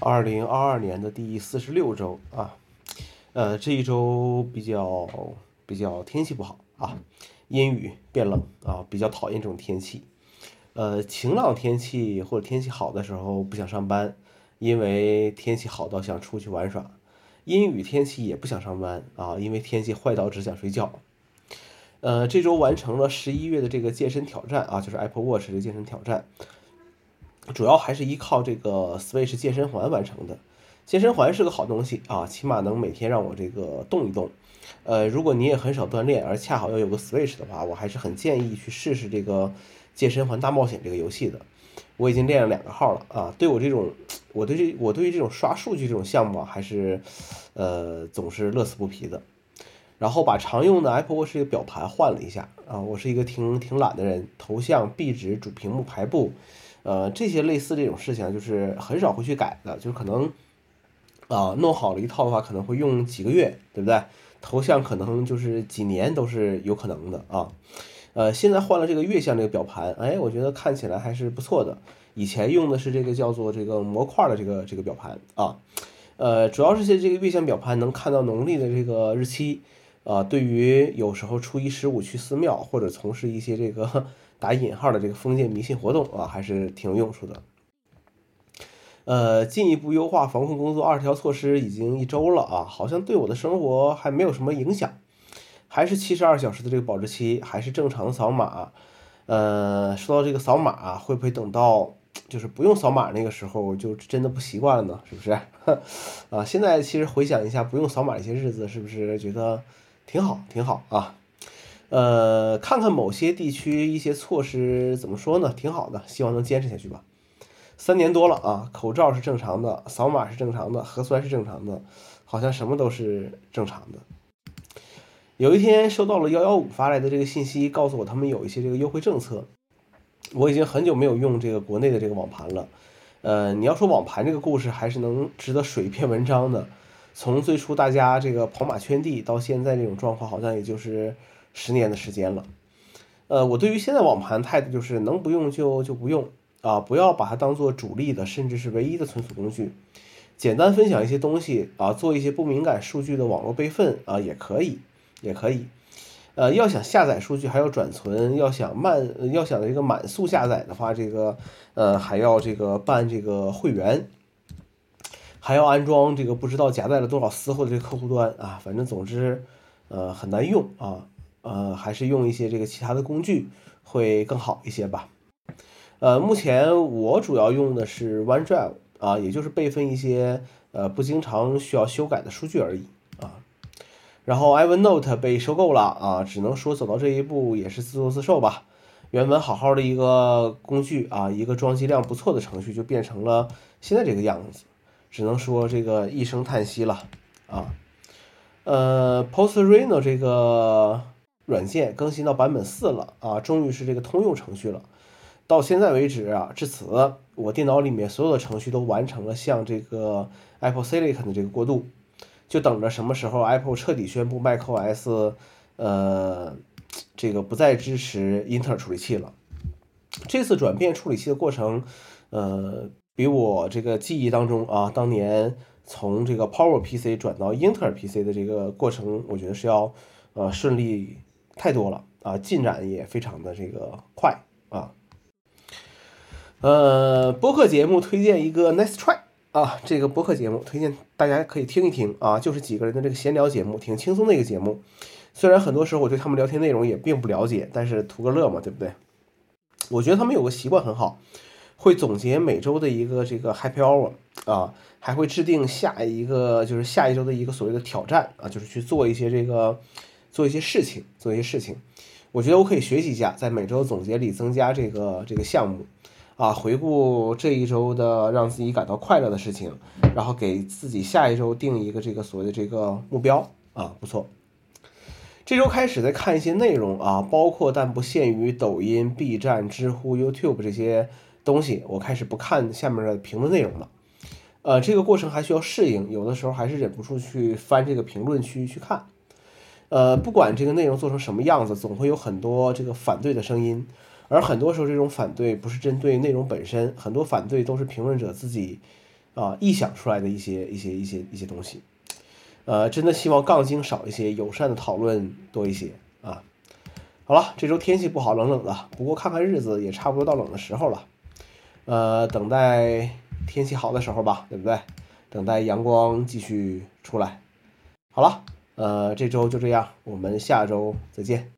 二零二二年的第四十六周啊，呃，这一周比较比较天气不好啊，阴雨变冷啊，比较讨厌这种天气。呃，晴朗天气或者天气好的时候不想上班，因为天气好到想出去玩耍；阴雨天气也不想上班啊，因为天气坏到只想睡觉。呃，这周完成了十一月的这个健身挑战啊，就是 Apple Watch 的健身挑战。主要还是依靠这个 Switch 健身环完成的。健身环是个好东西啊，起码能每天让我这个动一动。呃，如果你也很少锻炼，而恰好要有个 Switch 的话，我还是很建议去试试这个健身环大冒险这个游戏的。我已经练了两个号了啊，对我这种，我对这我对于这种刷数据这种项目啊，还是呃总是乐此不疲的。然后把常用的 Apple Watch 的表盘换了一下啊，我是一个挺挺懒的人，头像、壁纸、主屏幕排布。呃，这些类似这种事情，就是很少会去改的，就是可能，啊，弄好了一套的话，可能会用几个月，对不对？头像可能就是几年都是有可能的啊。呃，现在换了这个月相这个表盘，哎，我觉得看起来还是不错的。以前用的是这个叫做这个模块的这个这个表盘啊，呃，主要是些这个月相表盘能看到农历的这个日期啊，对于有时候初一十五去寺庙或者从事一些这个。打引号的这个封建迷信活动啊，还是挺有用处的。呃，进一步优化防控工作二十条措施已经一周了啊，好像对我的生活还没有什么影响，还是七十二小时的这个保质期，还是正常的扫码。呃，说到这个扫码，会不会等到就是不用扫码那个时候就真的不习惯了呢？是不是？啊，现在其实回想一下不用扫码一些日子，是不是觉得挺好，挺好啊？呃，看看某些地区一些措施怎么说呢？挺好的，希望能坚持下去吧。三年多了啊，口罩是正常的，扫码是正常的，核酸是正常的，好像什么都是正常的。有一天收到了幺幺五发来的这个信息，告诉我他们有一些这个优惠政策。我已经很久没有用这个国内的这个网盘了。呃，你要说网盘这个故事，还是能值得水一篇文章的。从最初大家这个跑马圈地到现在这种状况，好像也就是。十年的时间了，呃，我对于现在网盘态度就是能不用就就不用啊，不要把它当做主力的，甚至是唯一的存储工具。简单分享一些东西啊，做一些不敏感数据的网络备份啊，也可以，也可以。呃，要想下载数据还要转存，要想慢，要想这个满速下载的话，这个呃还要这个办这个会员，还要安装这个不知道夹带了多少私货的这个客户端啊，反正总之呃很难用啊。呃，还是用一些这个其他的工具会更好一些吧。呃，目前我主要用的是 OneDrive 啊，也就是备份一些呃不经常需要修改的数据而已啊。然后 Evernote 被收购了啊，只能说走到这一步也是自作自受吧。原本好好的一个工具啊，一个装机量不错的程序，就变成了现在这个样子，只能说这个一声叹息了啊。呃，Postreno 这个。软件更新到版本四了啊，终于是这个通用程序了。到现在为止啊，至此我电脑里面所有的程序都完成了向这个 Apple Silicon 的这个过渡，就等着什么时候 Apple 彻底宣布 macOS，呃，这个不再支持英特尔处理器了。这次转变处理器的过程，呃，比我这个记忆当中啊，当年从这个 Power PC 转到英特尔 PC 的这个过程，我觉得是要呃顺利。太多了啊，进展也非常的这个快啊。呃，播客节目推荐一个 Nice Try 啊，这个播客节目推荐大家可以听一听啊，就是几个人的这个闲聊节目，挺轻松的一个节目。虽然很多时候我对他们聊天内容也并不了解，但是图个乐嘛，对不对？我觉得他们有个习惯很好，会总结每周的一个这个 Happy Hour 啊，还会制定下一个就是下一周的一个所谓的挑战啊，就是去做一些这个。做一些事情，做一些事情，我觉得我可以学习一下，在每周总结里增加这个这个项目，啊，回顾这一周的让自己感到快乐的事情，然后给自己下一周定一个这个所谓的这个目标，啊，不错。这周开始在看一些内容啊，包括但不限于抖音、B 站、知乎、YouTube 这些东西，我开始不看下面的评论内容了。呃，这个过程还需要适应，有的时候还是忍不住去翻这个评论区去看。呃，不管这个内容做成什么样子，总会有很多这个反对的声音，而很多时候这种反对不是针对内容本身，很多反对都是评论者自己，啊臆想出来的一些一些一些一些东西。呃，真的希望杠精少一些，友善的讨论多一些啊。好了，这周天气不好，冷冷的，不过看看日子也差不多到冷的时候了。呃，等待天气好的时候吧，对不对？等待阳光继续出来。好了，呃，这周就这样，我们下周再见。